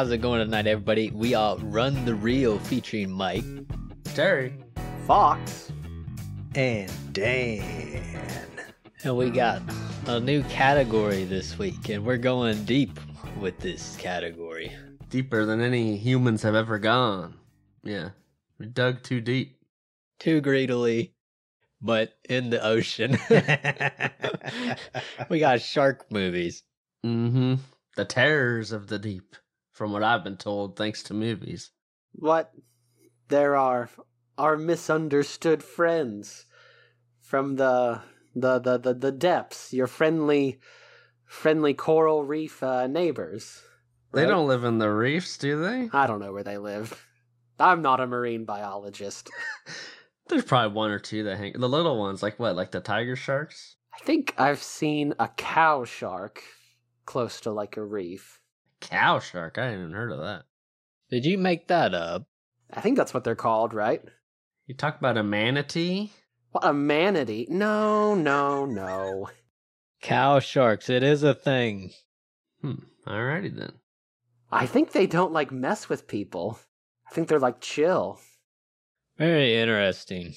How's it going tonight, everybody? We are Run the Reel featuring Mike. Terry. Fox. And Dan. And we got a new category this week, and we're going deep with this category. Deeper than any humans have ever gone. Yeah. We dug too deep. Too greedily, but in the ocean. we got shark movies. Mm-hmm. The terrors of the deep, from what I've been told, thanks to movies. What? There are our misunderstood friends from the the the the, the depths. Your friendly, friendly coral reef uh, neighbors. They right? don't live in the reefs, do they? I don't know where they live. I'm not a marine biologist. There's probably one or two that hang. The little ones, like what? Like the tiger sharks? I think I've seen a cow shark close to like a reef. Cow shark? I hadn't even heard of that. Did you make that up? I think that's what they're called, right? You talk about a manatee? What a manatee? No, no, no. Cow sharks, it is a thing. Hmm. Alrighty then. I think they don't like mess with people. I think they're like chill. Very interesting.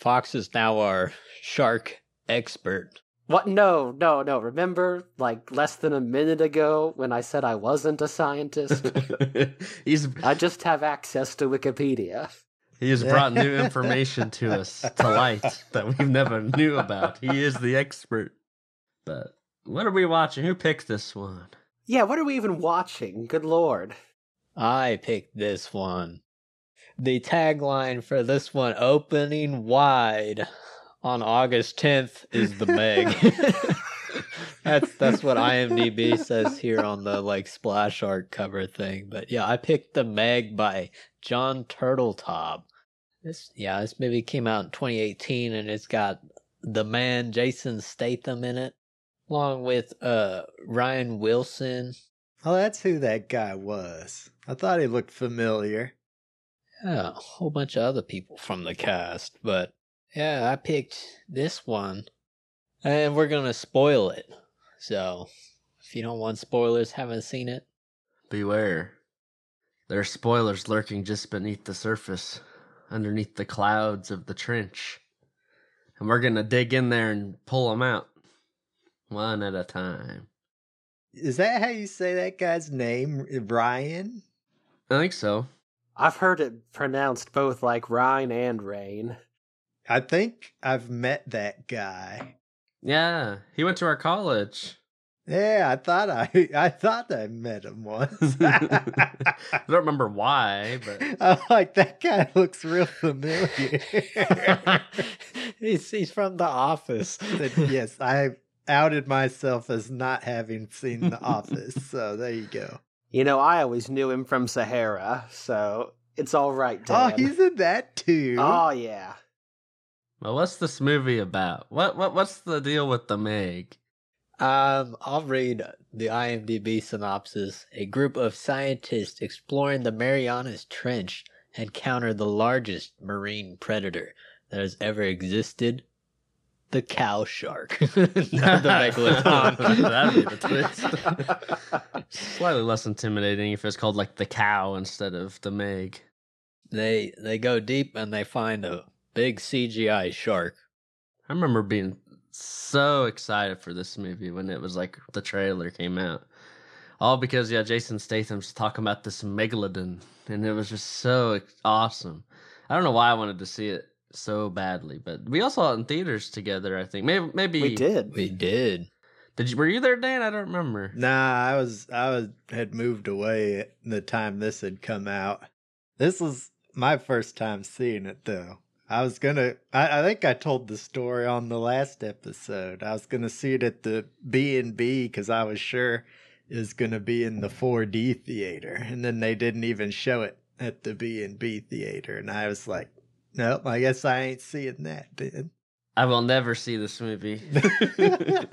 Fox is now our shark expert. What? No, no, no. Remember, like less than a minute ago when I said I wasn't a scientist? He's I just have access to Wikipedia. he has brought new information to us to light that we never knew about. He is the expert. But what are we watching? Who picked this one? Yeah, what are we even watching? Good lord. I picked this one. The tagline for this one, opening wide on August 10th, is the Meg. that's that's what IMDb says here on the like splash art cover thing. But yeah, I picked the Meg by Jon Turteltaub. This yeah, this movie came out in 2018, and it's got the man Jason Statham in it, along with uh Ryan Wilson. Oh, that's who that guy was. I thought he looked familiar. Yeah, a whole bunch of other people from the cast, but yeah, I picked this one, and we're gonna spoil it. So, if you don't want spoilers, haven't seen it, Beware. There are spoilers lurking just beneath the surface, underneath the clouds of the trench. And we're going to dig in there and pull them out, one at a time. Is that how you say that guy's name? Ryan? I think so. I've heard it pronounced both like Rhine and Rain. I think I've met that guy. Yeah, he went to our college. Yeah, I thought I I thought I met him once. I don't remember why, but I'm like that guy looks real familiar. he's he's from The Office. But yes, I outed myself as not having seen The Office. So there you go. You know, I always knew him from Sahara, so it's all right, Dan. Oh, he's in that too. Oh, yeah. Well, what's this movie about? What what what's the deal with the Meg? Um, I'll read the IMDb synopsis. A group of scientists exploring the Marianas Trench encounter the largest marine predator that has ever existed. The cow shark. Not the megalodon. That'd be the twist. Slightly less intimidating if it's called like the cow instead of the Meg. they they go deep and they find a big CGI shark. I remember being so excited for this movie when it was like the trailer came out. All because yeah, Jason Statham's talking about this megalodon, and it was just so awesome. I don't know why I wanted to see it so badly, but we all saw it in theaters together. I think maybe maybe We did. We did. Did you were you there, Dan? I don't remember. Nah, I was I was had moved away at the time this had come out. This was my first time seeing it though. I was gonna I, I think I told the story on the last episode. I was gonna see it at the B and B because I was sure it was gonna be in the 4D theater, and then they didn't even show it at the B and B theater, and I was like, nope, I guess I ain't seeing that. Then I will never see this movie. it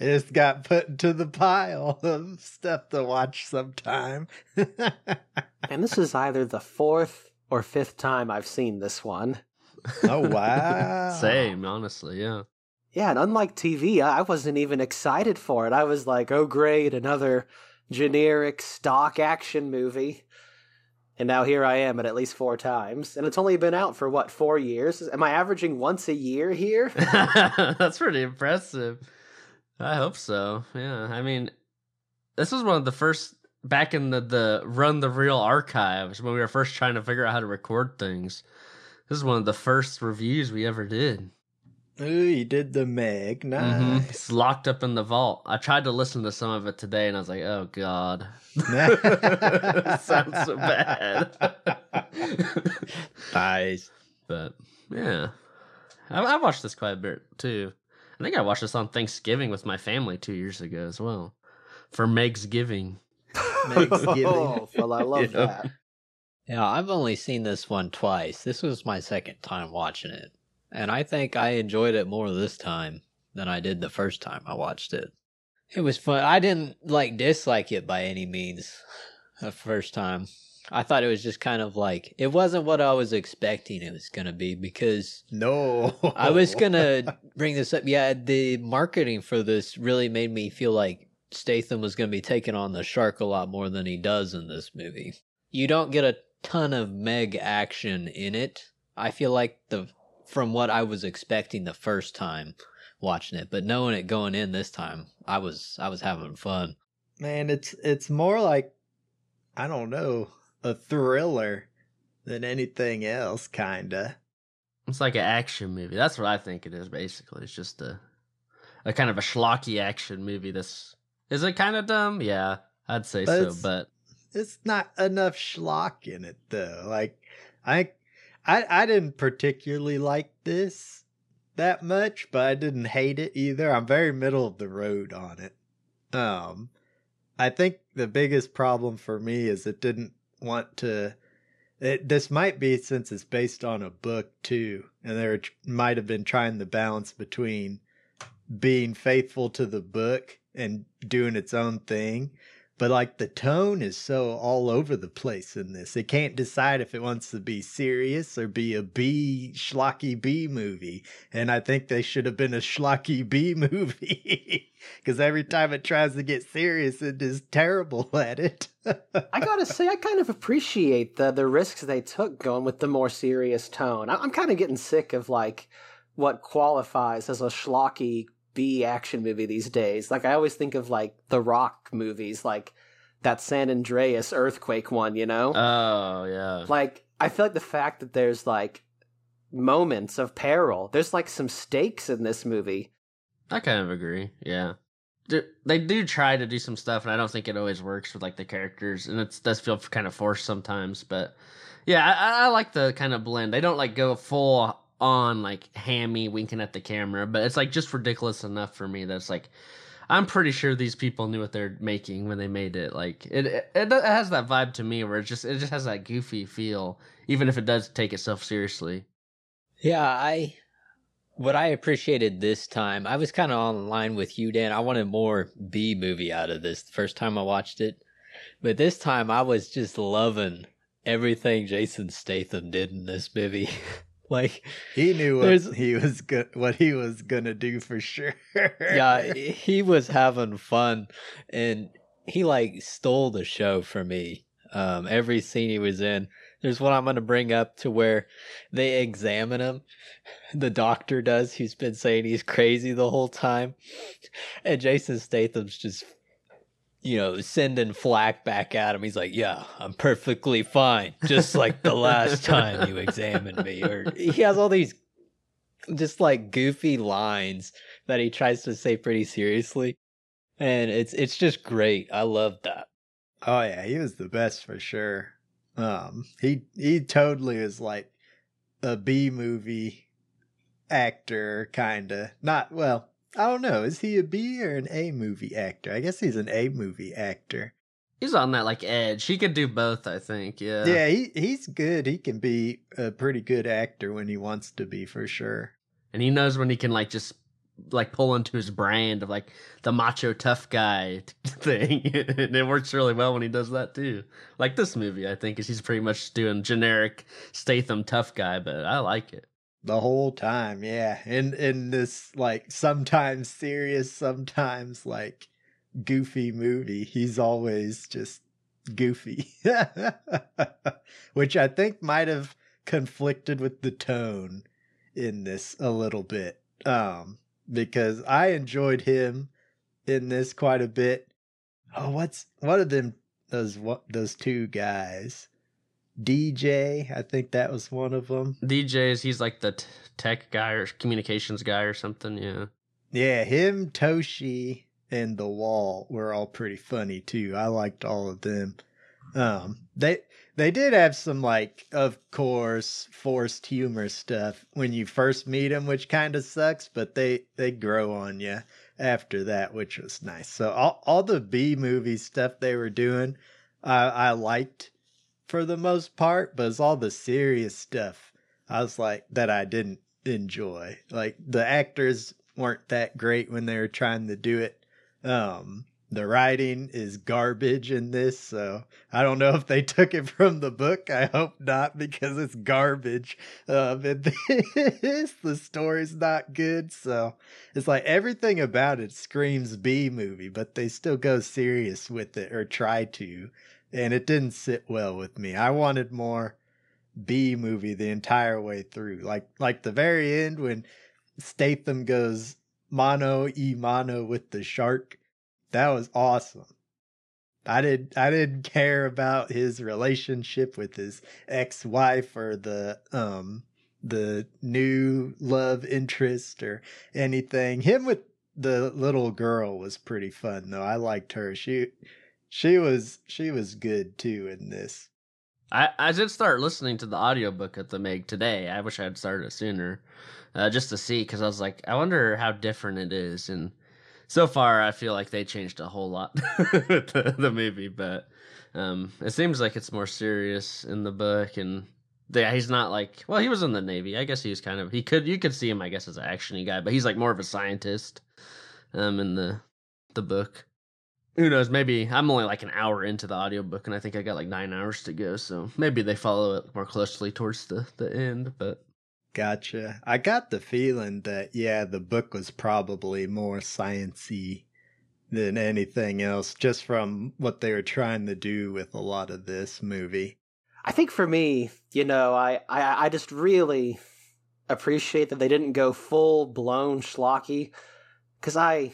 just got put into the pile of stuff to watch sometime. And this is either the fourth or fifth time I've seen this one. Oh wow! Same, honestly, yeah. Yeah, and unlike TV, I I wasn't even excited for it. I was like, oh, great, another generic stock action movie. And now here I am at at least four times. And it's only been out for what, four years? Am I averaging once a year here? That's pretty impressive. I hope so. Yeah. I mean, this was one of the first back in the, the Run the Reel archives when we were first trying to figure out how to record things. This is one of the first reviews we ever did. Ooh, you did the Meg. Nice. Mm-hmm. It's locked up in the vault. I tried to listen to some of it today, and I was like, "Oh God, sounds so bad." nice, but yeah, I, I watched this quite a bit too. I think I watched this on Thanksgiving with my family two years ago as well, for Meg's Giving. Meg's Giving. Oh, well, I love yeah. that. Yeah, I've only seen this one twice. This was my second time watching it. And I think I enjoyed it more this time than I did the first time I watched it. It was fun. I didn't like dislike it by any means the first time. I thought it was just kind of like it wasn't what I was expecting it was going to be because no. I was going to bring this up. Yeah, the marketing for this really made me feel like Statham was going to be taking on the shark a lot more than he does in this movie. You don't get a ton of Meg action in it. I feel like the from what I was expecting the first time watching it, but knowing it going in this time, I was I was having fun. Man, it's it's more like I don't know, a thriller than anything else kinda. It's like an action movie. That's what I think it is basically. It's just a a kind of a schlocky action movie that's is it kind of dumb? Yeah, I'd say but so, but it's not enough schlock in it though. Like I I I didn't particularly like this that much, but I didn't hate it either. I'm very middle of the road on it. Um I think the biggest problem for me is it didn't want to it, this might be since it's based on a book too, and there might have been trying to balance between being faithful to the book and doing its own thing but like the tone is so all over the place in this. It can't decide if it wants to be serious or be a B schlocky B movie. And I think they should have been a schlocky B movie because every time it tries to get serious, it is terrible at it. I gotta say, I kind of appreciate the the risks they took going with the more serious tone. I'm kind of getting sick of like what qualifies as a schlocky B action movie these days. Like I always think of like the Rock movies, like that San Andreas earthquake one, you know? Oh, yeah. Like I feel like the fact that there's like moments of peril, there's like some stakes in this movie. I kind of agree. Yeah. They do try to do some stuff, and I don't think it always works with like the characters, and it does feel kind of forced sometimes. But yeah, I, I like the kind of blend. They don't like go full on like hammy winking at the camera, but it's like just ridiculous enough for me that's like I'm pretty sure these people knew what they're making when they made it. Like it, it, it has that vibe to me where it just it just has that goofy feel, even if it does take itself seriously. Yeah, I what I appreciated this time, I was kind of on line with you, Dan. I wanted more B movie out of this the first time I watched it, but this time I was just loving everything Jason Statham did in this movie. Like he knew what he was go- what he was gonna do for sure. yeah, he was having fun, and he like stole the show for me. Um, every scene he was in. There's one I'm gonna bring up to where they examine him. The doctor does, who's been saying he's crazy the whole time, and Jason Statham's just you know, sending flack back at him. He's like, "Yeah, I'm perfectly fine, just like the last time you examined me." Or he has all these just like goofy lines that he tries to say pretty seriously, and it's it's just great. I love that. Oh yeah, he was the best for sure. Um, he he totally is like a B movie actor, kinda. Not well, I don't know. Is he a B or an A movie actor? I guess he's an A movie actor. He's on that like edge. He could do both, I think. Yeah. Yeah, he he's good. He can be a pretty good actor when he wants to be for sure. And he knows when he can like just like pull into his brand of like the macho tough guy thing. and it works really well when he does that too. Like this movie, I think, is he's pretty much doing generic Statham tough guy, but I like it the whole time yeah in in this like sometimes serious sometimes like goofy movie. He's always just goofy, which I think might have conflicted with the tone in this a little bit. Um, because I enjoyed him in this quite a bit. Oh, what's what of them? Those what those two guys? DJ, I think that was one of them. DJs, he's like the t- tech guy or communications guy or something. Yeah. Yeah, him, Toshi, and the Wall were all pretty funny too. I liked all of them. Um, they they did have some like, of course, forced humor stuff when you first meet them, which kind of sucks. But they they grow on you after that, which was nice. So all all the B movie stuff they were doing, I I liked for the most part, but it's all the serious stuff I was like that I didn't enjoy. Like the actors weren't that great when they were trying to do it. Um, the writing is garbage in this, so I don't know if they took it from the book. I hope not because it's garbage. Um, and this, the story's not good, so it's like everything about it screams B movie, but they still go serious with it or try to and it didn't sit well with me. I wanted more B movie the entire way through. Like like the very end when Statham goes mano e mano with the shark. That was awesome. I did I didn't care about his relationship with his ex-wife or the um the new love interest or anything. Him with the little girl was pretty fun though. I liked her. She she was she was good too in this. I, I did start listening to the audiobook at the Meg today. I wish I had started sooner, uh, just to see because I was like, I wonder how different it is. And so far, I feel like they changed a whole lot with the, the movie, but um, it seems like it's more serious in the book. And yeah, he's not like well, he was in the Navy. I guess he was kind of he could you could see him, I guess, as an actiony guy, but he's like more of a scientist um, in the the book who knows maybe i'm only like an hour into the audiobook and i think i got like nine hours to go so maybe they follow it more closely towards the the end but gotcha. I got the feeling that yeah the book was probably more sciency than anything else just from what they were trying to do with a lot of this movie. I think for me you know i i, I just really appreciate that they didn't go full blown schlocky because i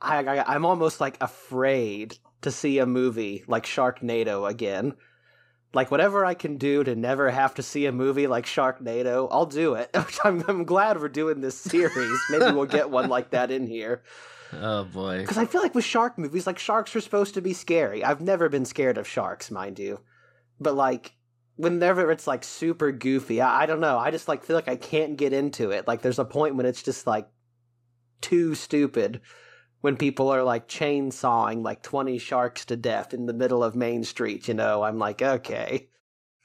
I, I I'm almost like afraid to see a movie like Sharknado again. Like whatever I can do to never have to see a movie like Sharknado, I'll do it. I'm I'm glad we're doing this series. Maybe we'll get one like that in here. Oh boy. Because I feel like with shark movies, like sharks are supposed to be scary. I've never been scared of sharks, mind you. But like whenever it's like super goofy, I, I don't know. I just like feel like I can't get into it. Like there's a point when it's just like too stupid when people are like chainsawing like 20 sharks to death in the middle of Main Street, you know, I'm like, okay.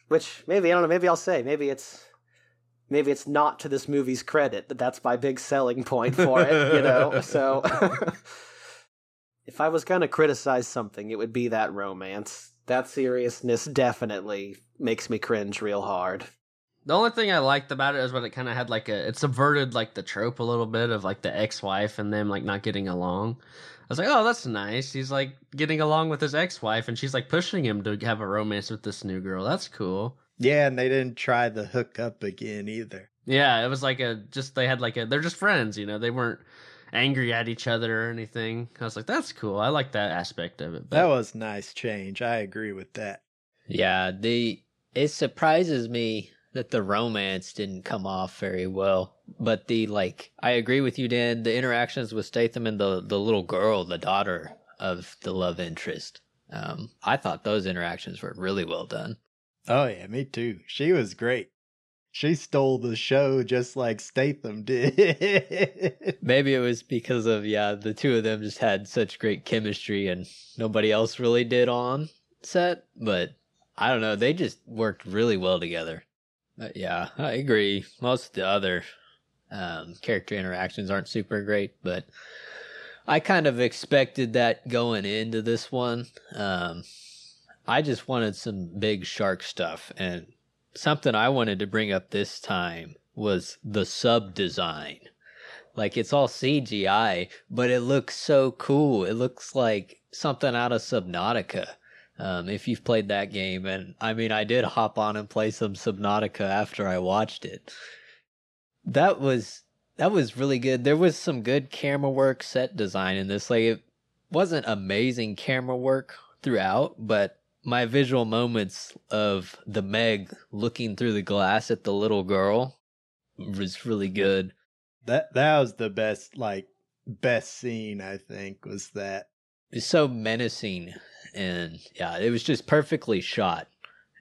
Which maybe, I don't know, maybe I'll say, maybe it's maybe it's not to this movie's credit that that's my big selling point for it, you know. So if I was going to criticize something, it would be that romance. That seriousness definitely makes me cringe real hard. The only thing I liked about it is when it kind of had like a it subverted like the trope a little bit of like the ex-wife and them like not getting along. I was like, oh, that's nice. He's like getting along with his ex-wife, and she's like pushing him to have a romance with this new girl. That's cool. Yeah, and they didn't try the hook up again either. Yeah, it was like a just they had like a they're just friends, you know. They weren't angry at each other or anything. I was like, that's cool. I like that aspect of it. But... That was nice change. I agree with that. Yeah, the it surprises me that the romance didn't come off very well. But the like, I agree with you, Dan. The interactions with Statham and the the little girl, the daughter of the love interest, um, I thought those interactions were really well done. Oh yeah, me too. She was great. She stole the show just like Statham did. Maybe it was because of yeah, the two of them just had such great chemistry and nobody else really did on set, but I don't know, they just worked really well together. Uh, yeah, I agree. Most of the other um, character interactions aren't super great, but I kind of expected that going into this one. Um, I just wanted some big shark stuff, and something I wanted to bring up this time was the sub design. Like it's all CGI, but it looks so cool. It looks like something out of Subnautica. Um, if you've played that game, and I mean, I did hop on and play some Subnautica after I watched it. That was that was really good. There was some good camera work, set design in this. Like it wasn't amazing camera work throughout, but my visual moments of the Meg looking through the glass at the little girl was really good. That that was the best like best scene I think was that. It's so menacing and yeah, it was just perfectly shot.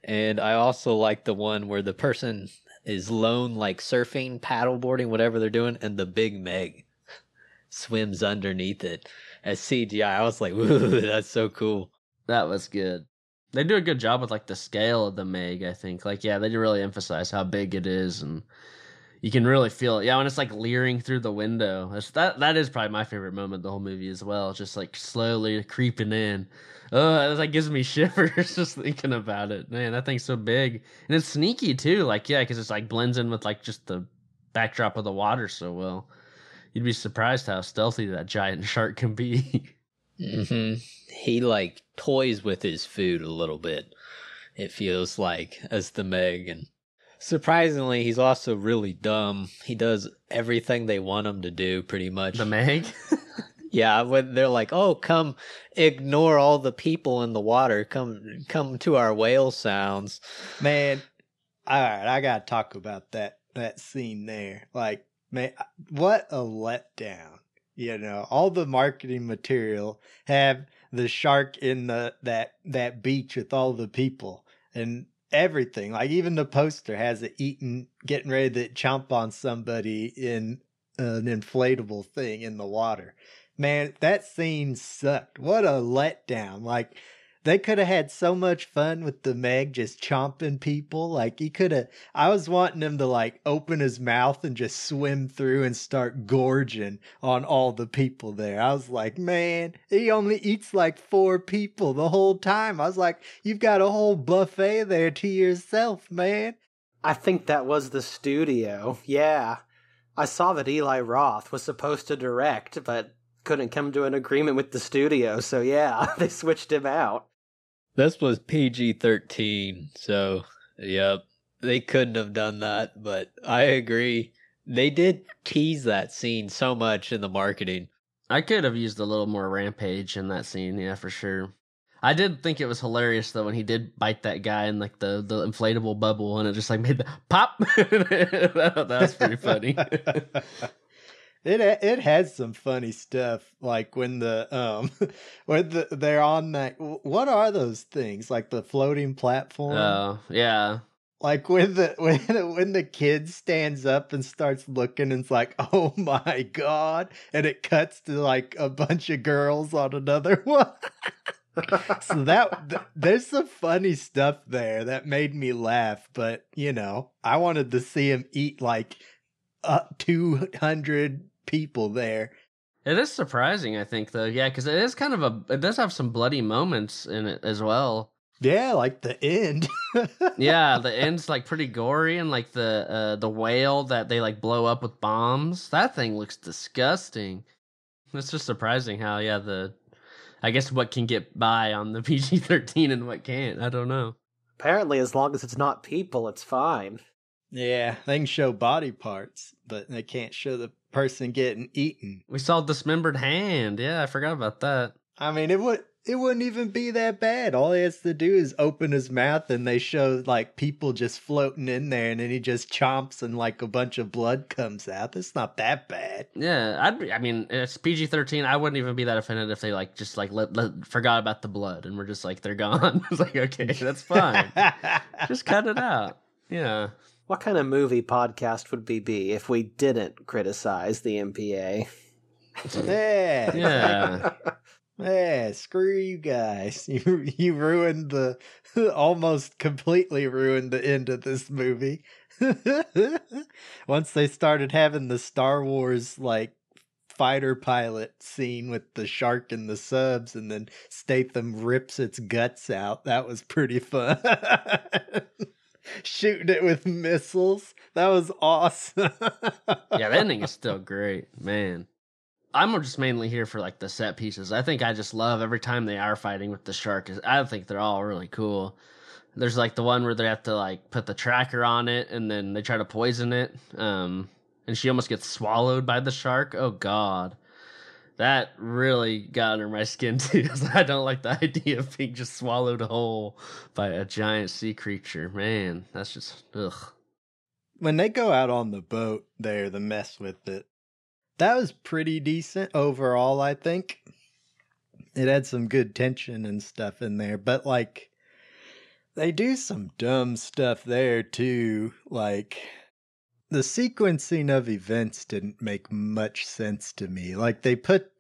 And I also like the one where the person is lone like surfing, paddleboarding, whatever they're doing, and the big Meg swims underneath it as CGI. I was like, "Ooh, that's so cool." That was good. They do a good job with like the scale of the Meg. I think, like, yeah, they really emphasize how big it is, and you can really feel it. Yeah, when it's like leering through the window. That that is probably my favorite moment of the whole movie as well. Just like slowly creeping in. Oh, that gives me shivers just thinking about it. Man, that thing's so big and it's sneaky too. Like, yeah, because it's like blends in with like just the backdrop of the water so well. You'd be surprised how stealthy that giant shark can be. hmm He like toys with his food a little bit. It feels like as the Meg, and surprisingly, he's also really dumb. He does everything they want him to do, pretty much. the Meg. Yeah, when they're like, "Oh, come ignore all the people in the water. Come come to our whale sounds." Man, all right, I gotta talk about that that scene there. Like, man, what a letdown! You know, all the marketing material have the shark in the that that beach with all the people and everything. Like, even the poster has it eating, getting ready to chomp on somebody in an inflatable thing in the water. Man, that scene sucked. What a letdown! Like they could have had so much fun with the Meg just chomping people. Like he could have. I was wanting him to like open his mouth and just swim through and start gorging on all the people there. I was like, man, he only eats like four people the whole time. I was like, you've got a whole buffet there to yourself, man. I think that was the studio. Yeah. I saw that Eli Roth was supposed to direct, but couldn't come to an agreement with the studio, so yeah, they switched him out. This was PG 13, so yep. They couldn't have done that, but I agree. They did tease that scene so much in the marketing. I could have used a little more rampage in that scene, yeah, for sure. I did think it was hilarious though when he did bite that guy in like the, the inflatable bubble and it just like made the pop. that, that was pretty funny. It it has some funny stuff, like when the um when the, they're on that. What are those things? Like the floating platform? Oh yeah. Like when the when when the kid stands up and starts looking and it's like, oh my god, and it cuts to like a bunch of girls on another one. so that th- there's some funny stuff there that made me laugh, but you know, I wanted to see him eat like uh, 200 people there. It is surprising, I think, though. Yeah, because it is kind of a. It does have some bloody moments in it as well. Yeah, like the end. yeah, the end's like pretty gory, and like the uh, the whale that they like blow up with bombs. That thing looks disgusting. It's just surprising how yeah the. I guess what can get by on the PG thirteen and what can't. I don't know. Apparently, as long as it's not people, it's fine. Yeah, they can show body parts, but they can't show the person getting eaten. We saw dismembered hand. Yeah, I forgot about that. I mean, it would it wouldn't even be that bad. All he has to do is open his mouth, and they show like people just floating in there, and then he just chomps, and like a bunch of blood comes out. It's not that bad. Yeah, I'd. Be, I mean, it's PG thirteen. I wouldn't even be that offended if they like just like let, let forgot about the blood, and we're just like they're gone. it's like okay, that's fine. just cut it out. Yeah. What kind of movie podcast would we be if we didn't criticize the MPA? yeah. Yeah. Yeah, screw you guys. You you ruined the almost completely ruined the end of this movie. Once they started having the Star Wars like fighter pilot scene with the shark and the subs and then Statham rips its guts out, that was pretty fun. Shooting it with missiles. That was awesome. yeah, that ending is still great, man. I'm just mainly here for like the set pieces. I think I just love every time they are fighting with the shark. I think they're all really cool. There's like the one where they have to like put the tracker on it and then they try to poison it. Um, and she almost gets swallowed by the shark. Oh god. That really got under my skin too. I don't like the idea of being just swallowed whole by a giant sea creature. Man, that's just ugh. When they go out on the boat there, the mess with it, that was pretty decent overall, I think. It had some good tension and stuff in there, but like they do some dumb stuff there too. Like the sequencing of events didn't make much sense to me. Like they put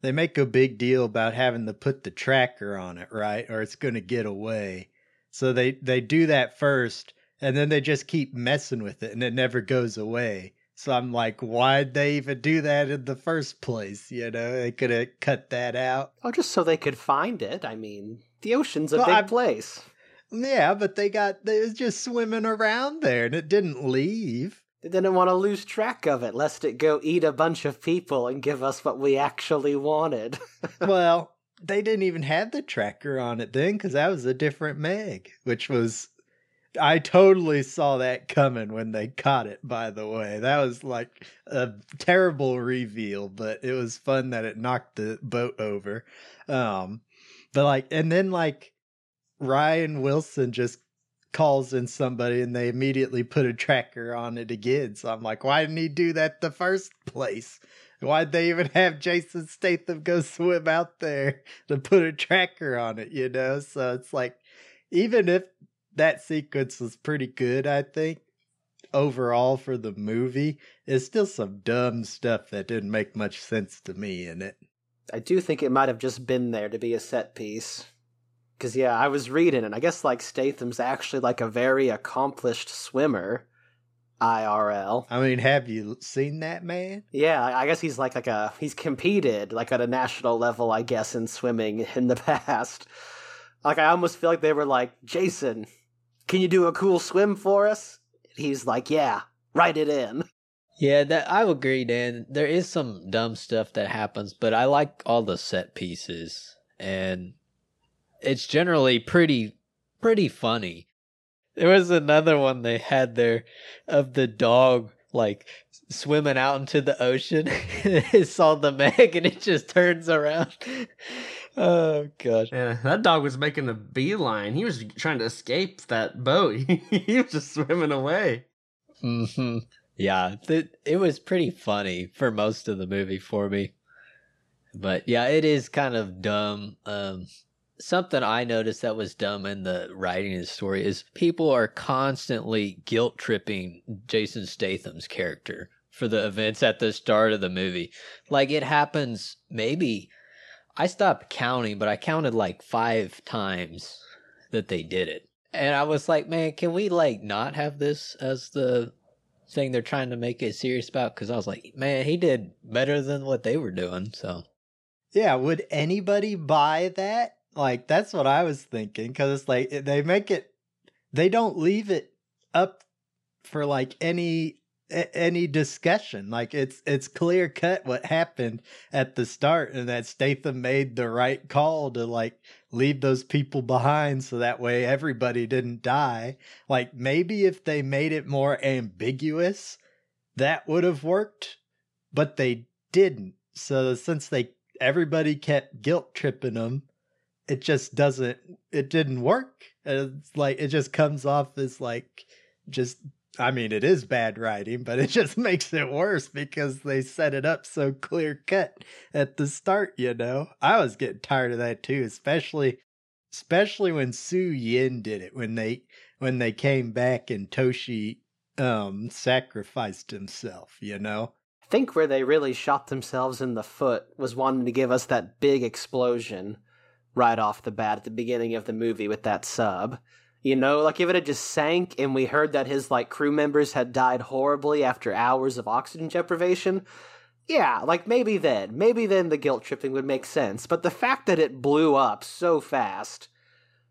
they make a big deal about having to put the tracker on it, right? Or it's going to get away. So they they do that first and then they just keep messing with it and it never goes away. So I'm like, why'd they even do that in the first place? You know, they could have cut that out. Oh, just so they could find it. I mean, the ocean's a well, big I'm, place. Yeah, but they got they was just swimming around there and it didn't leave. They didn't want to lose track of it, lest it go eat a bunch of people and give us what we actually wanted. well, they didn't even have the tracker on it then because that was a different Meg, which was I totally saw that coming when they caught it, by the way. That was like a terrible reveal, but it was fun that it knocked the boat over. Um, but like, and then like Ryan Wilson just calls in somebody and they immediately put a tracker on it again. So I'm like, why didn't he do that the first place? Why'd they even have Jason Statham go swim out there to put a tracker on it, you know? So it's like, even if that sequence was pretty good, I think. Overall, for the movie, it's still some dumb stuff that didn't make much sense to me in it. I do think it might have just been there to be a set piece. Because, yeah, I was reading, and I guess, like, Statham's actually, like, a very accomplished swimmer. IRL. I mean, have you seen that man? Yeah, I guess he's like like a he's competed like at a national level, I guess, in swimming in the past. Like I almost feel like they were like, Jason, can you do a cool swim for us? He's like, yeah, write it in. Yeah, that I agree, Dan. There is some dumb stuff that happens, but I like all the set pieces, and it's generally pretty, pretty funny. There was another one they had there of the dog like swimming out into the ocean. it saw the Meg and it just turns around. oh gosh. Yeah, that dog was making a beeline. He was trying to escape that boat. he was just swimming away. hmm Yeah, th- it was pretty funny for most of the movie for me. But yeah, it is kind of dumb. Um, something I noticed that was dumb in the writing of the story is people are constantly guilt tripping Jason Statham's character for the events at the start of the movie. Like it happens maybe I stopped counting, but I counted like five times that they did it. And I was like, man, can we like not have this as the thing they're trying to make it serious about? Because I was like, man, he did better than what they were doing. So, yeah, would anybody buy that? Like, that's what I was thinking. Because it's like eh, they make it, they don't leave it up for like any any discussion. Like it's it's clear cut what happened at the start, and that Statham made the right call to like leave those people behind, so that way everybody didn't die. Like maybe if they made it more ambiguous, that would have worked, but they didn't. So since they everybody kept guilt tripping them, it just doesn't. It didn't work. It's like it just comes off as like just I mean, it is bad writing, but it just makes it worse because they set it up so clear cut at the start, you know? I was getting tired of that too, especially especially when Suyin did it when they when they came back and Toshi um sacrificed himself, you know? I think where they really shot themselves in the foot was wanting to give us that big explosion right off the bat at the beginning of the movie with that sub. You know, like if it had just sank and we heard that his like crew members had died horribly after hours of oxygen deprivation, yeah, like maybe then, maybe then the guilt tripping would make sense. But the fact that it blew up so fast,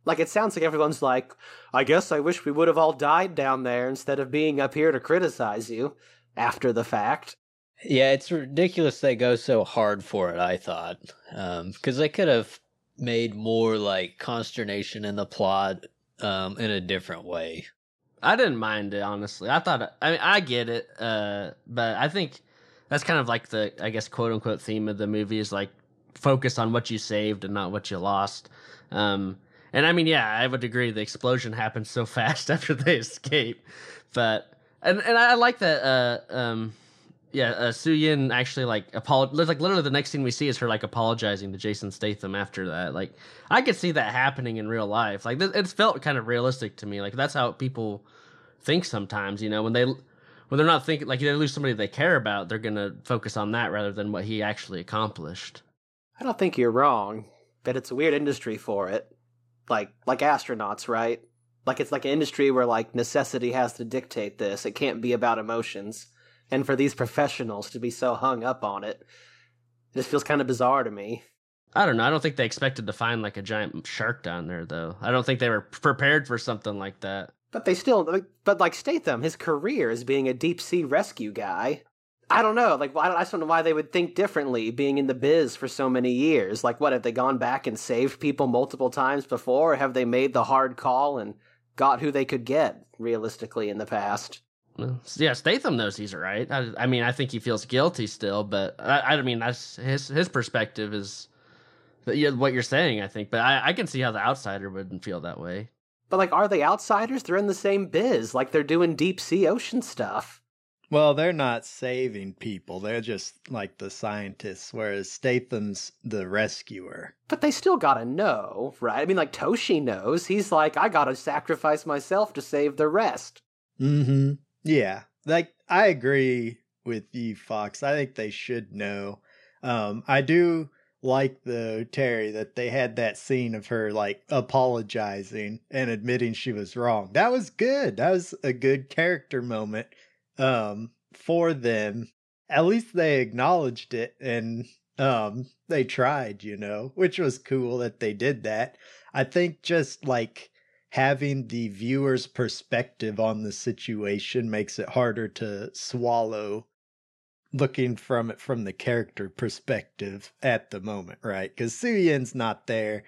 Like it sounds like everyone's like, I guess I wish we would have all died down there instead of being up here to criticize you after the fact. Yeah, it's ridiculous they go so hard for it, I thought. Um, because they could have made more like consternation in the plot um, in a different way. I didn't mind it honestly. I thought I mean I get it, uh, but I think that's kind of like the I guess quote unquote theme of the movie is like focus on what you saved and not what you lost. Um, and I mean, yeah, I would agree. The explosion happened so fast after they escape, but and and I like that. Uh, um, yeah, uh, Suyin actually like apolog- like literally the next thing we see is her like apologizing to Jason Statham after that. Like I could see that happening in real life. Like th- it's felt kind of realistic to me. Like that's how people think sometimes. You know, when they when they're not thinking like they lose somebody they care about, they're gonna focus on that rather than what he actually accomplished. I don't think you're wrong, but it's a weird industry for it. Like like astronauts, right? Like it's like an industry where like necessity has to dictate this. It can't be about emotions. And for these professionals to be so hung up on it, it just feels kind of bizarre to me. I don't know. I don't think they expected to find like a giant shark down there, though. I don't think they were prepared for something like that. But they still, but like Statham, his career is being a deep sea rescue guy. I don't know. Like, I just don't know why they would think differently, being in the biz for so many years. Like, what have they gone back and saved people multiple times before? Or have they made the hard call and got who they could get realistically in the past? Yeah, Statham knows he's right. I, I mean, I think he feels guilty still, but I, I mean, that's his his perspective is what you're saying. I think, but I, I can see how the outsider wouldn't feel that way. But like, are they outsiders? They're in the same biz. Like, they're doing deep sea ocean stuff. Well, they're not saving people. They're just like the scientists, whereas Statham's the rescuer. But they still gotta know, right? I mean, like, Toshi knows. He's like, I gotta sacrifice myself to save the rest. Mm hmm. Yeah. Like, I agree with you, Fox. I think they should know. Um, I do like though Terry that they had that scene of her like apologizing and admitting she was wrong. That was good. That was a good character moment um for them. At least they acknowledged it and um they tried, you know, which was cool that they did that. I think just like having the viewer's perspective on the situation makes it harder to swallow looking from it from the character perspective at the moment, right? Because Suyin's not there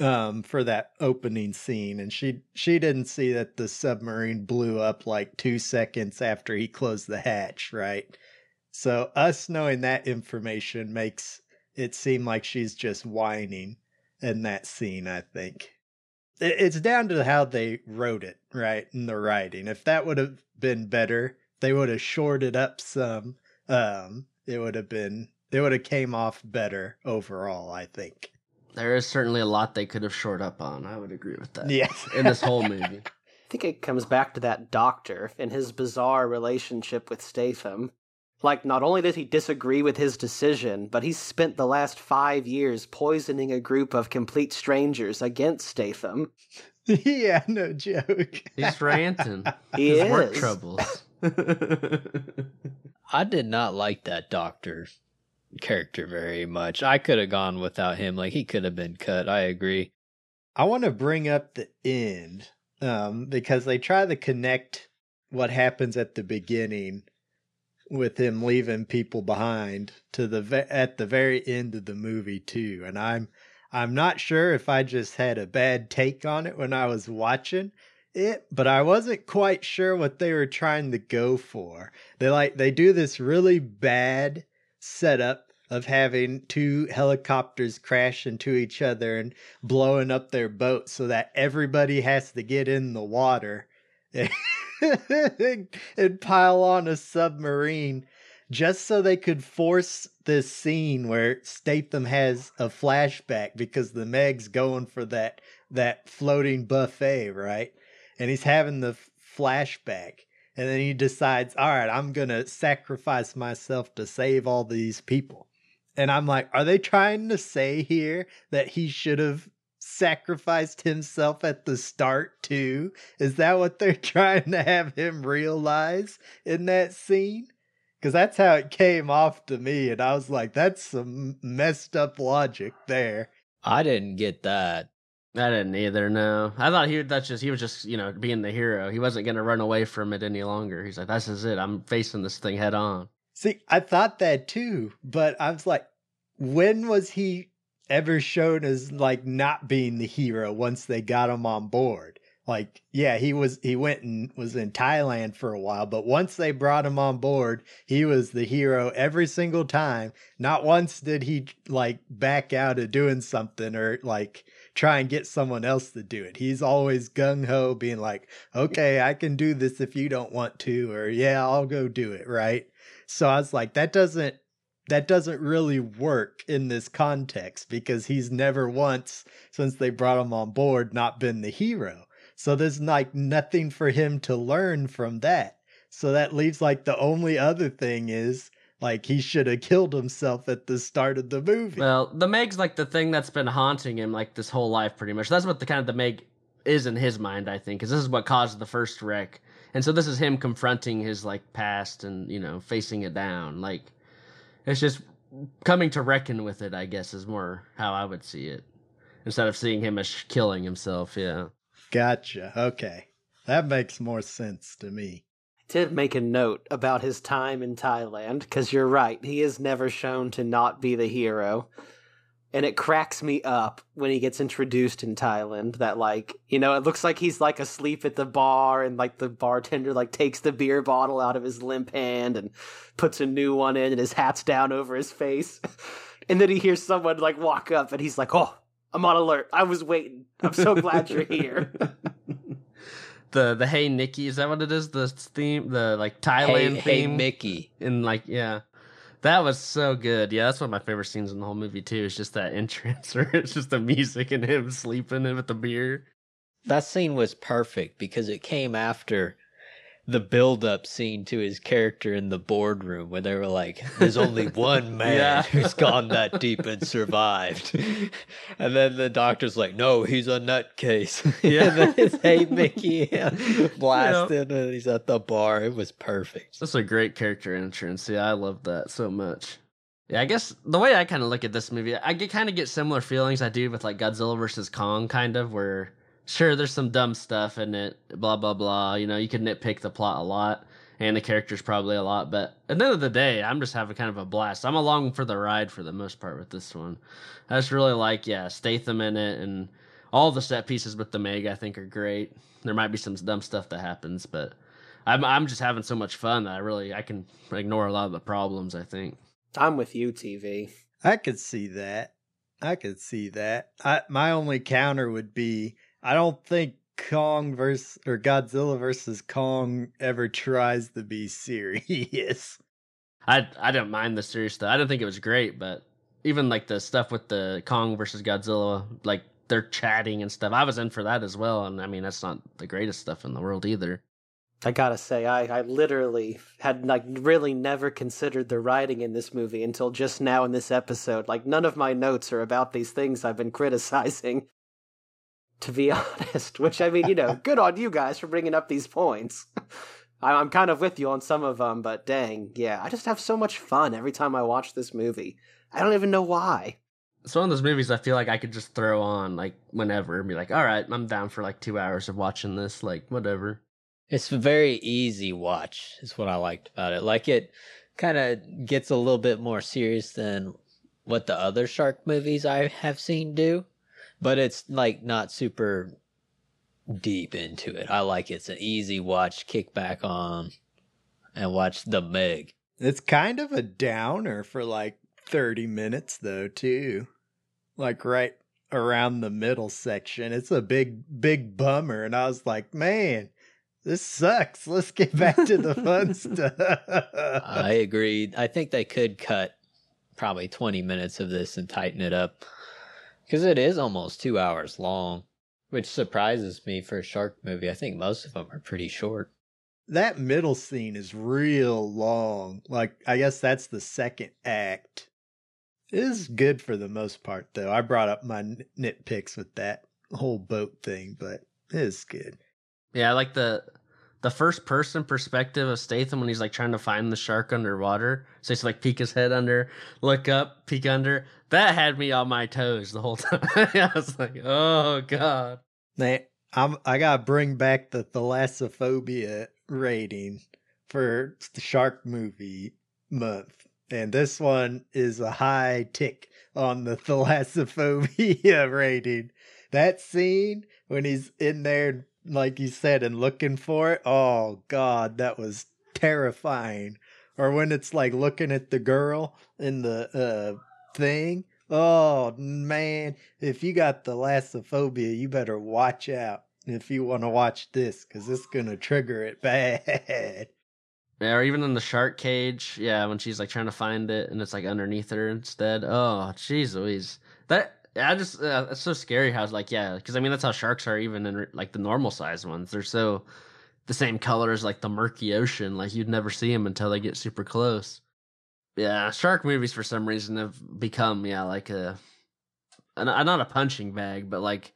um for that opening scene and she she didn't see that the submarine blew up like 2 seconds after he closed the hatch, right? So us knowing that information makes it seem like she's just whining in that scene, I think. It's down to how they wrote it, right? In the writing. If that would have been better, they would have shorted up some um, it would have been it would have came off better overall. I think there is certainly a lot they could have shored up on. I would agree with that. Yes, in this whole movie. I think it comes back to that doctor and his bizarre relationship with Statham. Like, not only does he disagree with his decision, but he's spent the last five years poisoning a group of complete strangers against Statham. yeah, no joke. He's ranting. He His is. work troubles. I did not like that doctor character very much. I could have gone without him. Like he could have been cut. I agree. I want to bring up the end um, because they try to connect what happens at the beginning with him leaving people behind to the at the very end of the movie too. And I'm I'm not sure if I just had a bad take on it when I was watching it, but I wasn't quite sure what they were trying to go for. They like they do this really bad setup of having two helicopters crash into each other and blowing up their boat so that everybody has to get in the water and, pile on a submarine just so they could force this scene where Statham has a flashback because the Meg's going for that that floating buffet, right? And he's having the flashback. And then he decides, all right, I'm going to sacrifice myself to save all these people. And I'm like, are they trying to say here that he should have sacrificed himself at the start too? Is that what they're trying to have him realize in that scene? Because that's how it came off to me. And I was like, that's some messed up logic there. I didn't get that. I didn't either. No, I thought he that's just he was just you know being the hero. He wasn't gonna run away from it any longer. He's like, this is it. I'm facing this thing head on. See, I thought that too, but I was like, when was he ever shown as like not being the hero once they got him on board? Like, yeah, he was he went and was in Thailand for a while, but once they brought him on board, he was the hero every single time. Not once did he like back out of doing something or like try and get someone else to do it. He's always gung ho, being like, okay, I can do this if you don't want to, or yeah, I'll go do it, right? So I was like, that doesn't that doesn't really work in this context because he's never once since they brought him on board not been the hero. So there's like nothing for him to learn from that. So that leaves like the only other thing is like he should have killed himself at the start of the movie. Well, the Meg's like the thing that's been haunting him like this whole life, pretty much. That's what the kind of the Meg is in his mind, I think, because this is what caused the first wreck, and so this is him confronting his like past and you know facing it down. Like it's just coming to reckon with it. I guess is more how I would see it instead of seeing him as killing himself. Yeah. Gotcha. Okay. That makes more sense to me did make a note about his time in Thailand because you're right. He is never shown to not be the hero. And it cracks me up when he gets introduced in Thailand that like, you know, it looks like he's like asleep at the bar and like the bartender like takes the beer bottle out of his limp hand and puts a new one in and his hat's down over his face. and then he hears someone like walk up and he's like, "Oh, I'm on alert. I was waiting. I'm so glad you're here." the the Hey Nikki is that what it is? The theme, the like Thailand hey, theme. Hey Mickey, and like yeah, that was so good. Yeah, that's one of my favorite scenes in the whole movie too. It's just that entrance where it's just the music and him sleeping with the beer. That scene was perfect because it came after the build up scene to his character in the boardroom where they were like, There's only one man yeah. who's gone that deep and survived. and then the doctor's like, No, he's a nutcase. Yeah. and then it's Hey Mickey blasted and he's at the bar. It was perfect. That's a great character entrance. Yeah, I love that so much. Yeah, I guess the way I kind of look at this movie, I kind of get similar feelings I do with like Godzilla versus Kong, kind of where sure there's some dumb stuff in it blah blah blah. You know you can nitpick the plot a lot and the characters probably a lot but at the end of the day i'm just having kind of a blast. I'm along for the ride for the most part with this one. I just really like yeah statham in it and all the set pieces with the meg i think are great. There might be some dumb stuff that happens but i'm, I'm just having so much fun that i really i can ignore a lot of the problems i think. I'm with you tv i could see that. I could see that. I, my only counter would be I don't think Kong versus or Godzilla versus Kong ever tries to be serious. I I didn't mind the serious stuff. I don't think it was great, but even like the stuff with the Kong versus Godzilla, like they're chatting and stuff. I was in for that as well, and I mean that's not the greatest stuff in the world either. I gotta say, I, I literally had like really never considered the writing in this movie until just now in this episode. Like none of my notes are about these things I've been criticizing to be honest. Which I mean, you know, good on you guys for bringing up these points. I'm kind of with you on some of them, but dang, yeah, I just have so much fun every time I watch this movie. I don't even know why. It's one of those movies I feel like I could just throw on like whenever and be like, all right, I'm down for like two hours of watching this, like whatever. It's a very easy watch, is what I liked about it. Like it kind of gets a little bit more serious than what the other shark movies I have seen do but it's like not super deep into it. I like it. it's an easy watch, kick back on and watch the Meg. It's kind of a downer for like 30 minutes though, too. Like right around the middle section. It's a big big bummer and I was like, "Man, this sucks. Let's get back to the fun stuff." I agree. I think they could cut probably 20 minutes of this and tighten it up because it is almost two hours long, which surprises me for a shark movie. I think most of them are pretty short. That middle scene is real long. Like, I guess that's the second act. It is good for the most part, though. I brought up my nitpicks with that whole boat thing, but it is good. Yeah, I like the the first person perspective of Statham when he's like trying to find the shark underwater. So he's like peek his head under, look up, peek under. That had me on my toes the whole time. I was like, oh god. Man, I'm I gotta bring back the thalassophobia rating for the shark movie month, and this one is a high tick on the thalassophobia rating. That scene when he's in there, like you said, and looking for it. Oh God, that was terrifying. Or when it's like looking at the girl in the uh, thing. Oh man, if you got the thalassophobia, you better watch out if you want to watch this because it's gonna trigger it bad. Yeah, or even in the shark cage, yeah, when she's like trying to find it and it's like underneath her instead. Oh, jeez Louise. That I just uh, it's so scary how it's like yeah, because I mean that's how sharks are even in like the normal size ones. They're so the same color as like the murky ocean. Like you'd never see them until they get super close. Yeah, shark movies for some reason have become yeah like a, not a punching bag, but like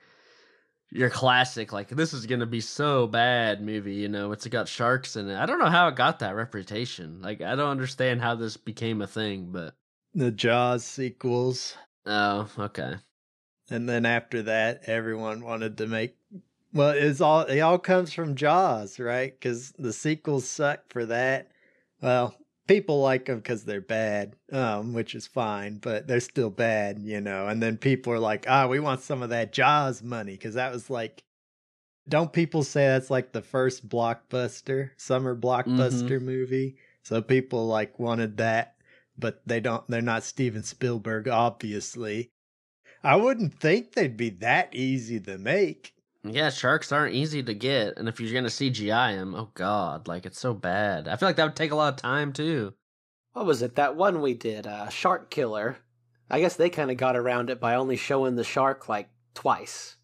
your classic like this is gonna be so bad movie you know? It's got sharks in it. I don't know how it got that reputation. Like i don't understand how this became a thing but the jaws sequels. Oh okay. And then after that everyone wanted to make well it's all it all comes from jaws right? Because the sequels suck for that. Well people like them because they're bad, um, which is fine, but they're still bad, you know. And then people are like, "Ah, oh, we want some of that Jaws money," because that was like, don't people say that's like the first blockbuster, summer blockbuster mm-hmm. movie? So people like wanted that, but they don't. They're not Steven Spielberg, obviously. I wouldn't think they'd be that easy to make. Yeah, sharks aren't easy to get, and if you're gonna CGI them, oh god, like it's so bad. I feel like that would take a lot of time too. What was it? That one we did, uh, Shark Killer. I guess they kind of got around it by only showing the shark like twice,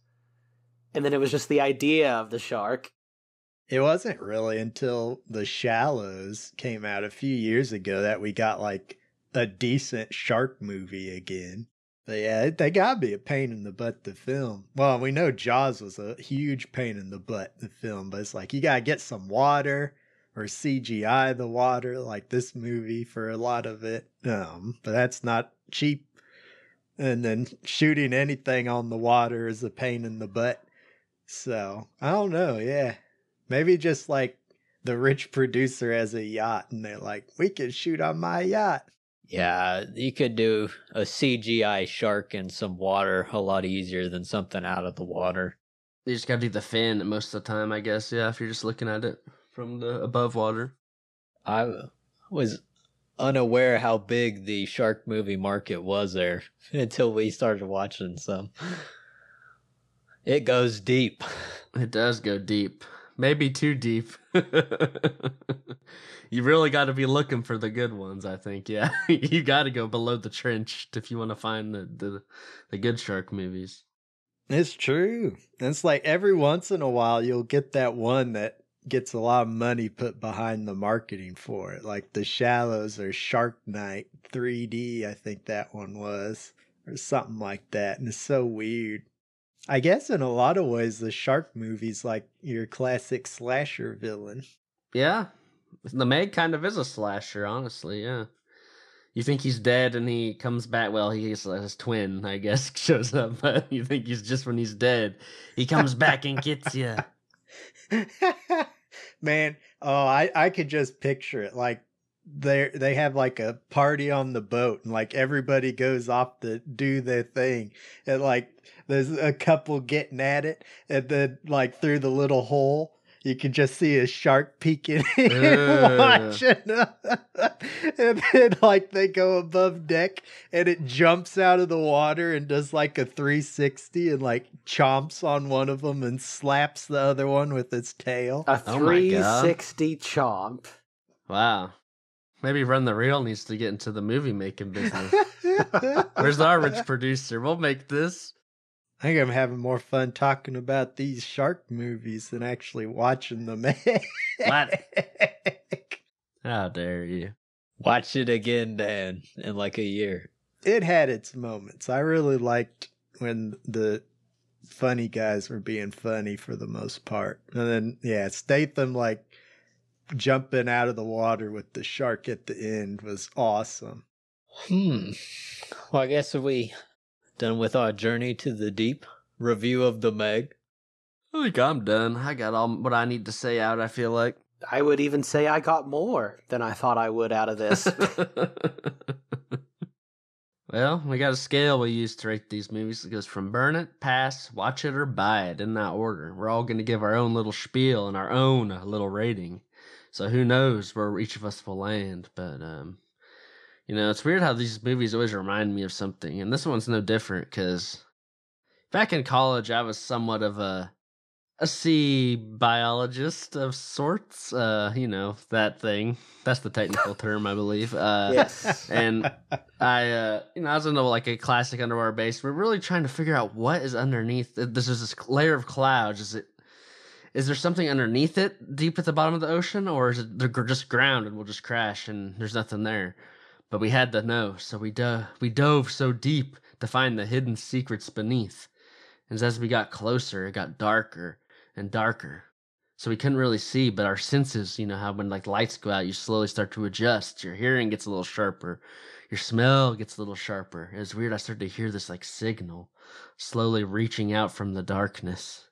and then it was just the idea of the shark. It wasn't really until The Shallows came out a few years ago that we got like a decent shark movie again. But yeah, they gotta be a pain in the butt to film. Well, we know Jaws was a huge pain in the butt to film, but it's like you gotta get some water or CGI the water, like this movie for a lot of it. Um, but that's not cheap. And then shooting anything on the water is a pain in the butt. So I don't know. Yeah, maybe just like the rich producer has a yacht, and they're like, we can shoot on my yacht. Yeah, you could do a CGI shark in some water a lot easier than something out of the water. You just gotta do the fin most of the time, I guess. Yeah, if you're just looking at it from the above water. I was unaware how big the shark movie market was there until we started watching some. It goes deep. It does go deep. Maybe too deep. you really got to be looking for the good ones. I think. Yeah, you got to go below the trench if you want to find the, the the good shark movies. It's true. It's like every once in a while you'll get that one that gets a lot of money put behind the marketing for it. Like the Shallows or Shark Night 3D, I think that one was, or something like that. And it's so weird. I guess in a lot of ways, the shark movie's like your classic slasher villain. Yeah, the Meg kind of is a slasher, honestly. Yeah. You think he's dead and he comes back. Well, he's uh, his twin, I guess, shows up. But you think he's just when he's dead, he comes back and gets you. Man, oh, I I could just picture it. Like they they have like a party on the boat, and like everybody goes off to do their thing, and like there's a couple getting at it, and then like through the little hole you can just see a shark peeking and watching. and then like they go above deck and it jumps out of the water and does like a 360 and like chomps on one of them and slaps the other one with its tail. A 360 oh chomp. Wow. Maybe Run the Reel needs to get into the movie making business. Where's our rich producer? We'll make this. I think I'm having more fun talking about these shark movies than actually watching them. what? How dare you? Watch it again, Dan, in like a year. It had its moments. I really liked when the funny guys were being funny for the most part. And then, yeah, Statham, like, jumping out of the water with the shark at the end was awesome. Hmm. Well, I guess if we done with our journey to the deep review of the Meg. I think I'm done. I got all what I need to say out. I feel like. I would even say I got more than I thought I would out of this. well, we got a scale we use to rate these movies. It goes from burn it, pass, watch it, or buy it in that order. We're all going to give our own little spiel and our own little rating. So who knows where each of us will land? But um, you know, it's weird how these movies always remind me of something, and this one's no different. Because back in college, I was somewhat of a a sea biologist of sorts. Uh, you know that thing. That's the technical term, I believe. Uh, yes. And I, uh, you know, I was into like a classic underwater base. We're really trying to figure out what is underneath. This is this layer of clouds. Is it? Is there something underneath it, deep at the bottom of the ocean, or is it just ground and we'll just crash and there's nothing there? But we had to know, so we dove. We dove so deep to find the hidden secrets beneath. And as we got closer, it got darker and darker. So we couldn't really see, but our senses, you know, how when like lights go out, you slowly start to adjust. Your hearing gets a little sharper. Your smell gets a little sharper. It was weird. I started to hear this like signal slowly reaching out from the darkness.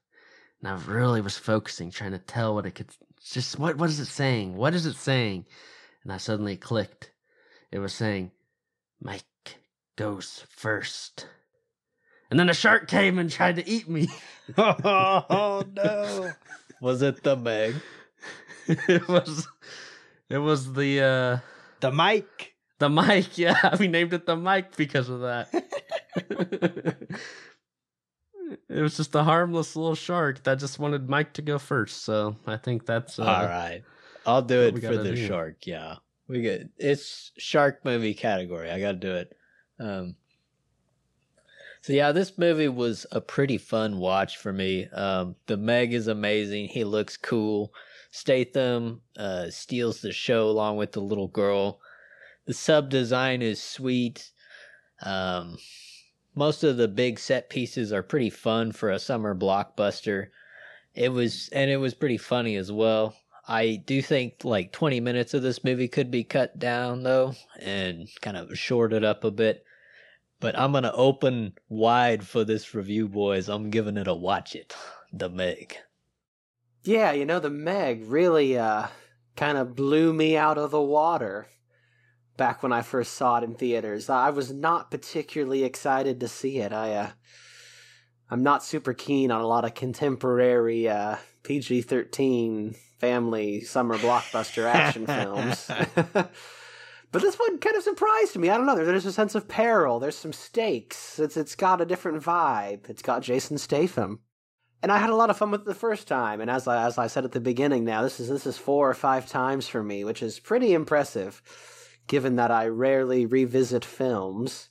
And I really was focusing, trying to tell what it could just what what is it saying? What is it saying? And I suddenly clicked. It was saying, Mike goes first. And then a shark came and tried to eat me. oh no. Was it the Meg? it was it was the uh The mic. the Mike, yeah. We named it the Mike because of that. it was just a harmless little shark that just wanted Mike to go first. So I think that's uh, All right. I'll do it for the do. shark. Yeah. We get it's shark movie category. I got to do it. Um So yeah, this movie was a pretty fun watch for me. Um the Meg is amazing. He looks cool. Statham uh steals the show along with the little girl. The sub design is sweet. Um most of the big set pieces are pretty fun for a summer blockbuster. It was and it was pretty funny as well. I do think like 20 minutes of this movie could be cut down though and kind of shorted up a bit. But I'm going to open wide for this review boys. I'm giving it a watch it. The Meg. Yeah, you know, the Meg really uh, kind of blew me out of the water back when I first saw it in theaters. I was not particularly excited to see it. I, uh, I'm not super keen on a lot of contemporary uh, PG 13 family summer blockbuster action films. but this one kind of surprised me. I don't know. There- There's a sense of peril. There's some stakes. It's it's got a different vibe. It's got Jason Statham and I had a lot of fun with it the first time. And as I, as I said at the beginning, now this is this is four or five times for me, which is pretty impressive, given that I rarely revisit films.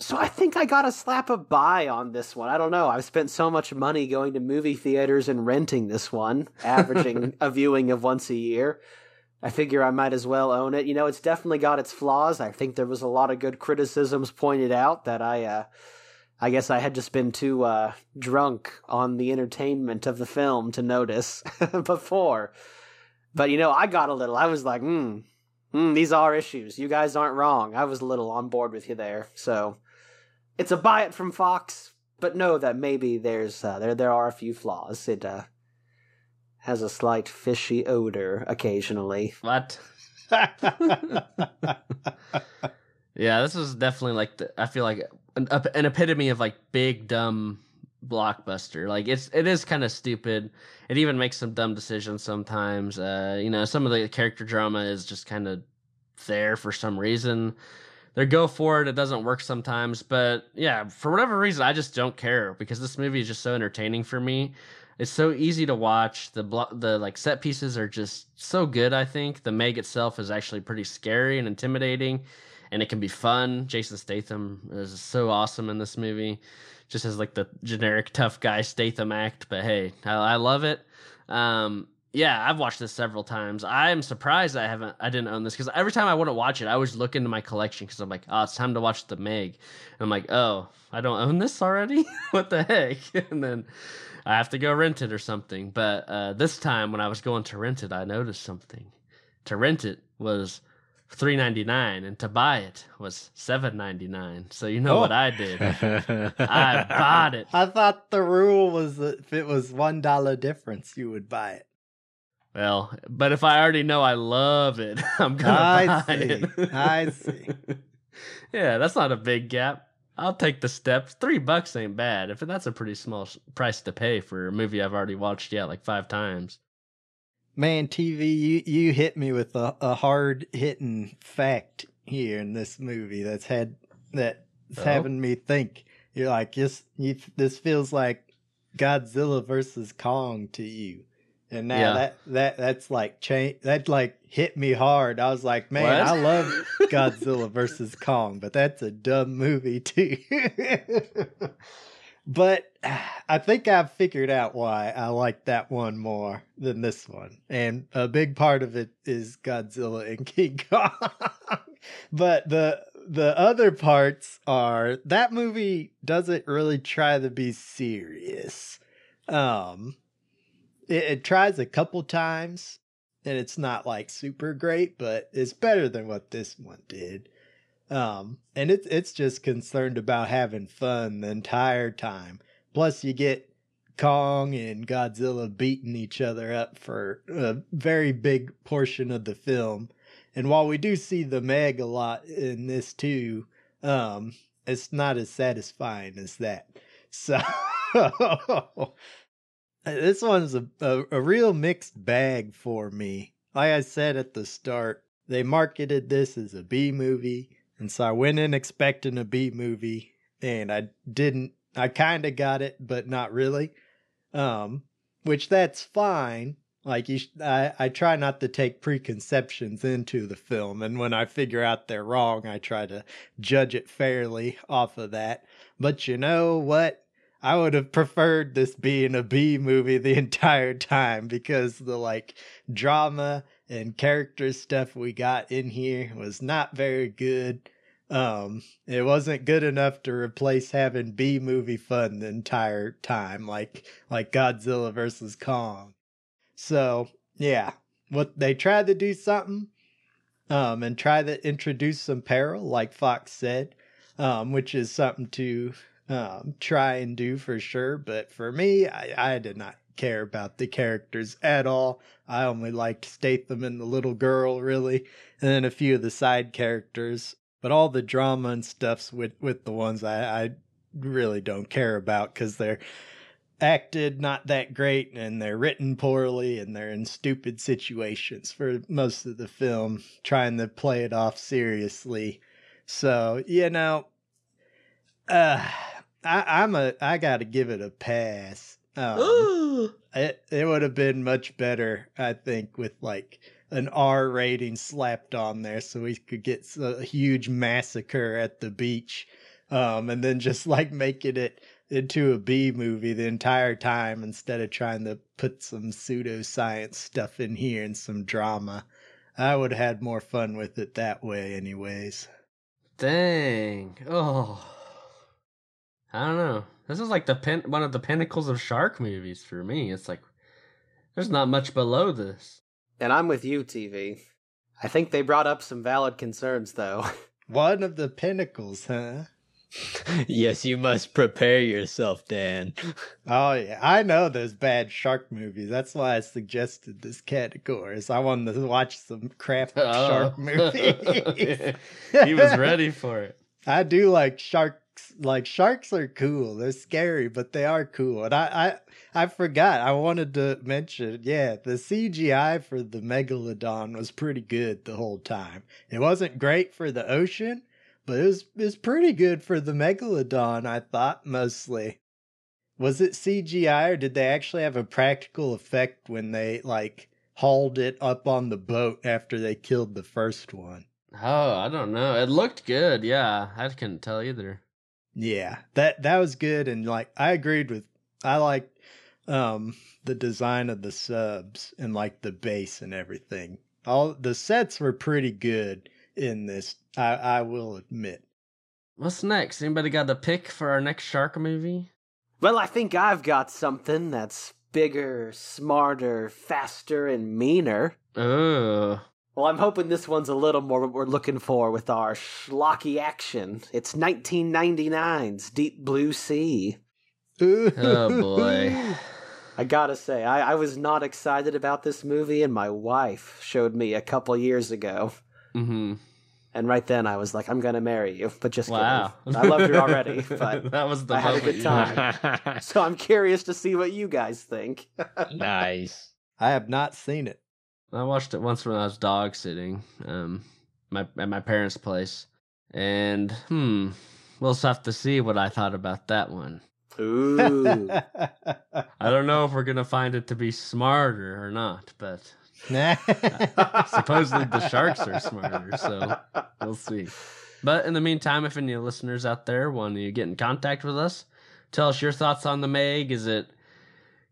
So I think I got a slap of buy on this one. I don't know. I've spent so much money going to movie theaters and renting this one, averaging a viewing of once a year. I figure I might as well own it. You know, it's definitely got its flaws. I think there was a lot of good criticisms pointed out that I uh, I guess I had just been too uh, drunk on the entertainment of the film to notice before. But you know, I got a little. I was like, hmm, hmm, these are issues. You guys aren't wrong. I was a little on board with you there. So it's a buy it from Fox, but know that maybe there's uh, there there are a few flaws. It uh, has a slight fishy odor occasionally. what? Yeah, this is definitely like the, I feel like an, an epitome of like big dumb blockbuster. Like it's it is kind of stupid. It even makes some dumb decisions sometimes. Uh, you know, some of the character drama is just kind of there for some reason. They go for it. It doesn't work sometimes, but yeah, for whatever reason, I just don't care because this movie is just so entertaining for me. It's so easy to watch. The blo- the like set pieces are just so good. I think the Meg itself is actually pretty scary and intimidating, and it can be fun. Jason Statham is so awesome in this movie, just as like the generic tough guy Statham act. But hey, I, I love it. Um, yeah, I've watched this several times. I'm surprised I haven't, I didn't own this because every time I wouldn't watch it, I always look into my collection because I'm like, oh, it's time to watch the Meg. And I'm like, oh, I don't own this already. what the heck? and then I have to go rent it or something. But uh, this time when I was going to rent it, I noticed something. to rent it was three ninety nine, and to buy it was seven ninety nine. So you know Oh. what I did? I bought it. I thought the rule was that if it was one dollar difference, you would buy it. Well, but if I already know I love it, I'm gonna I buy see. it. I see. yeah, that's not a big gap. I'll take the steps. Three bucks ain't bad. If that's a pretty small price to pay for a movie I've already watched, yeah, like five times. Man, TV, you you hit me with a, a hard hitting fact here in this movie that's had that's Oh? having me think. You're like, this you, this feels like Godzilla versus Kong to you, and now Yeah. that that that's like change that like hit me hard. I was like, man, What? I love Godzilla versus Kong, but that's a dumb movie too. but I think I've figured out why I like that one more than this one. And a big part of it is Godzilla and King Kong. but the the other parts are that movie doesn't really try to be serious. Um it, it tries a couple times and it's not like super great, but it's better than what this one did. Um, and it's it's just concerned about having fun the entire time. Plus, you get Kong and Godzilla beating each other up for a very big portion of the film. And while we do see the Meg a lot in this too, um, it's not as satisfying as that. So this one's a, a, a real mixed bag for me. Like I said at the start, they marketed this as a B movie, and so I went in expecting a B movie, and I didn't. I kind of got it, but not really. Um, which that's fine. Like you, sh- I, I try not to take preconceptions into the film, and when I figure out they're wrong, I try to judge it fairly off of that. But you know what? I would have preferred this being a B movie the entire time because the like drama and character stuff we got in here was not very good. Um, it wasn't good enough to replace having B movie fun the entire time, like like Godzilla versus Kong. So yeah, what they tried to do something, um, and try to introduce some peril, like Fox said, um, which is something to um, try and do for sure. But for me, I, I did not care about the characters at all. I only liked Statham and the little girl, really, and then a few of the side characters. But all the drama and stuffs with with the ones I, I really don't care about because they're acted not that great and they're written poorly and they're in stupid situations for most of the film trying to play it off seriously so you know uh i i'm a i gotta give it a pass um, it it would have been much better i think with like an r rating slapped on there so we could get a huge massacre at the beach um and then just like making it into a B movie the entire time instead of trying to put some pseudoscience stuff in here and some drama. I would have had more fun with it that way, anyways. Dang. Oh. I don't know. This is like the pin- one of the pinnacles of shark movies for me. It's like there's not much below this. And I'm with you, TV. I think they brought up some valid concerns, though. One of the pinnacles, huh? yes, you must prepare yourself, Dan. Oh yeah, I know those bad shark movies. That's why I suggested this category. Is I wanted to watch some crap oh. shark movies. he was ready for it. I do like sharks. Like sharks are cool. They're scary, but they are cool. And I, I, I forgot. I wanted to mention. Yeah, the CGI for the megalodon was pretty good the whole time. It wasn't great for the ocean, but it was it was pretty good for the megalodon. I thought mostly. Was it CGI or did they actually have a practical effect when they like hauled it up on the boat after they killed the first one? Oh, I don't know. It looked good. Yeah, I couldn't tell either. Yeah, that that was good, and like I agreed with. I liked um the design of the subs and like the base and everything. All the sets were pretty good in this. I I will admit. What's next? Anybody got a pick for our next shark movie? well, I think I've got something that's bigger, smarter, faster, and meaner. Oh, Well, I'm hoping this one's a little more what we're looking for with our schlocky action. It's 1999's Deep Blue Sea. Oh, boy. I gotta say, I, I was not excited about this movie, and my wife showed me a couple years ago. hmm And right then I was like, I'm gonna marry you. But just Wow. kidding. I loved her already, but that was the I had a good time. so I'm curious to see what you guys think. nice. I have not seen it. I watched it once when I was dog sitting, um, my at my parents' place, and hmm, we'll have to see what I thought about that one. Ooh. I don't know if we're gonna find it to be smarter or not, but supposedly the sharks are smarter, so we'll see. But in the meantime, if any listeners out there want to get in contact with us, tell us your thoughts on the Meg. Is it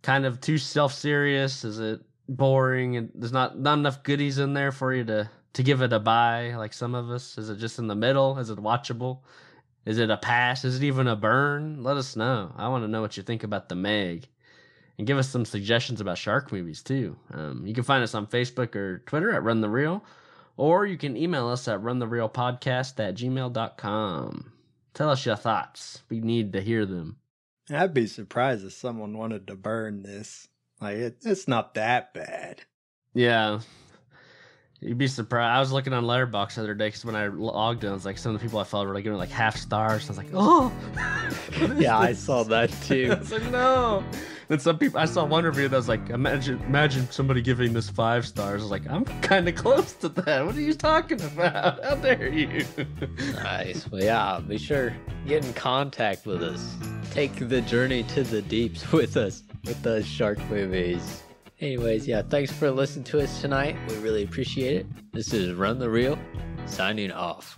kind of too self serious? Is it boring and there's not not enough goodies in there for you to to give it a buy like some of us? Is it just in the middle? Is it watchable? Is it a pass? Is it even a burn? Let us know. I want to know what you think about the Meg. And give us some suggestions about shark movies too. Um, you can find us on Facebook or Twitter at Run the Reel, or you can email us at runthereelpodcast at gmail.com. Tell us your thoughts. We need to hear them. I'd be surprised if someone wanted to burn this. Like it, it's not that bad. Yeah. You'd be surprised. I was looking on Letterboxd the other day because when I logged in, it's like some of the people I followed were like giving it like half stars. I was like, oh, Yeah, I saw that too. I too. was like, no. And some people, I saw one review that was like, imagine, imagine somebody giving this five stars. I was like, I'm kind of close to that. What are you talking about? How dare you? Nice. Well, yeah, be sure get in contact with us. Take the journey to the deeps with us with the shark movies. Anyways, yeah, thanks for listening to us tonight. We really appreciate it. This is Run the Reel, signing off.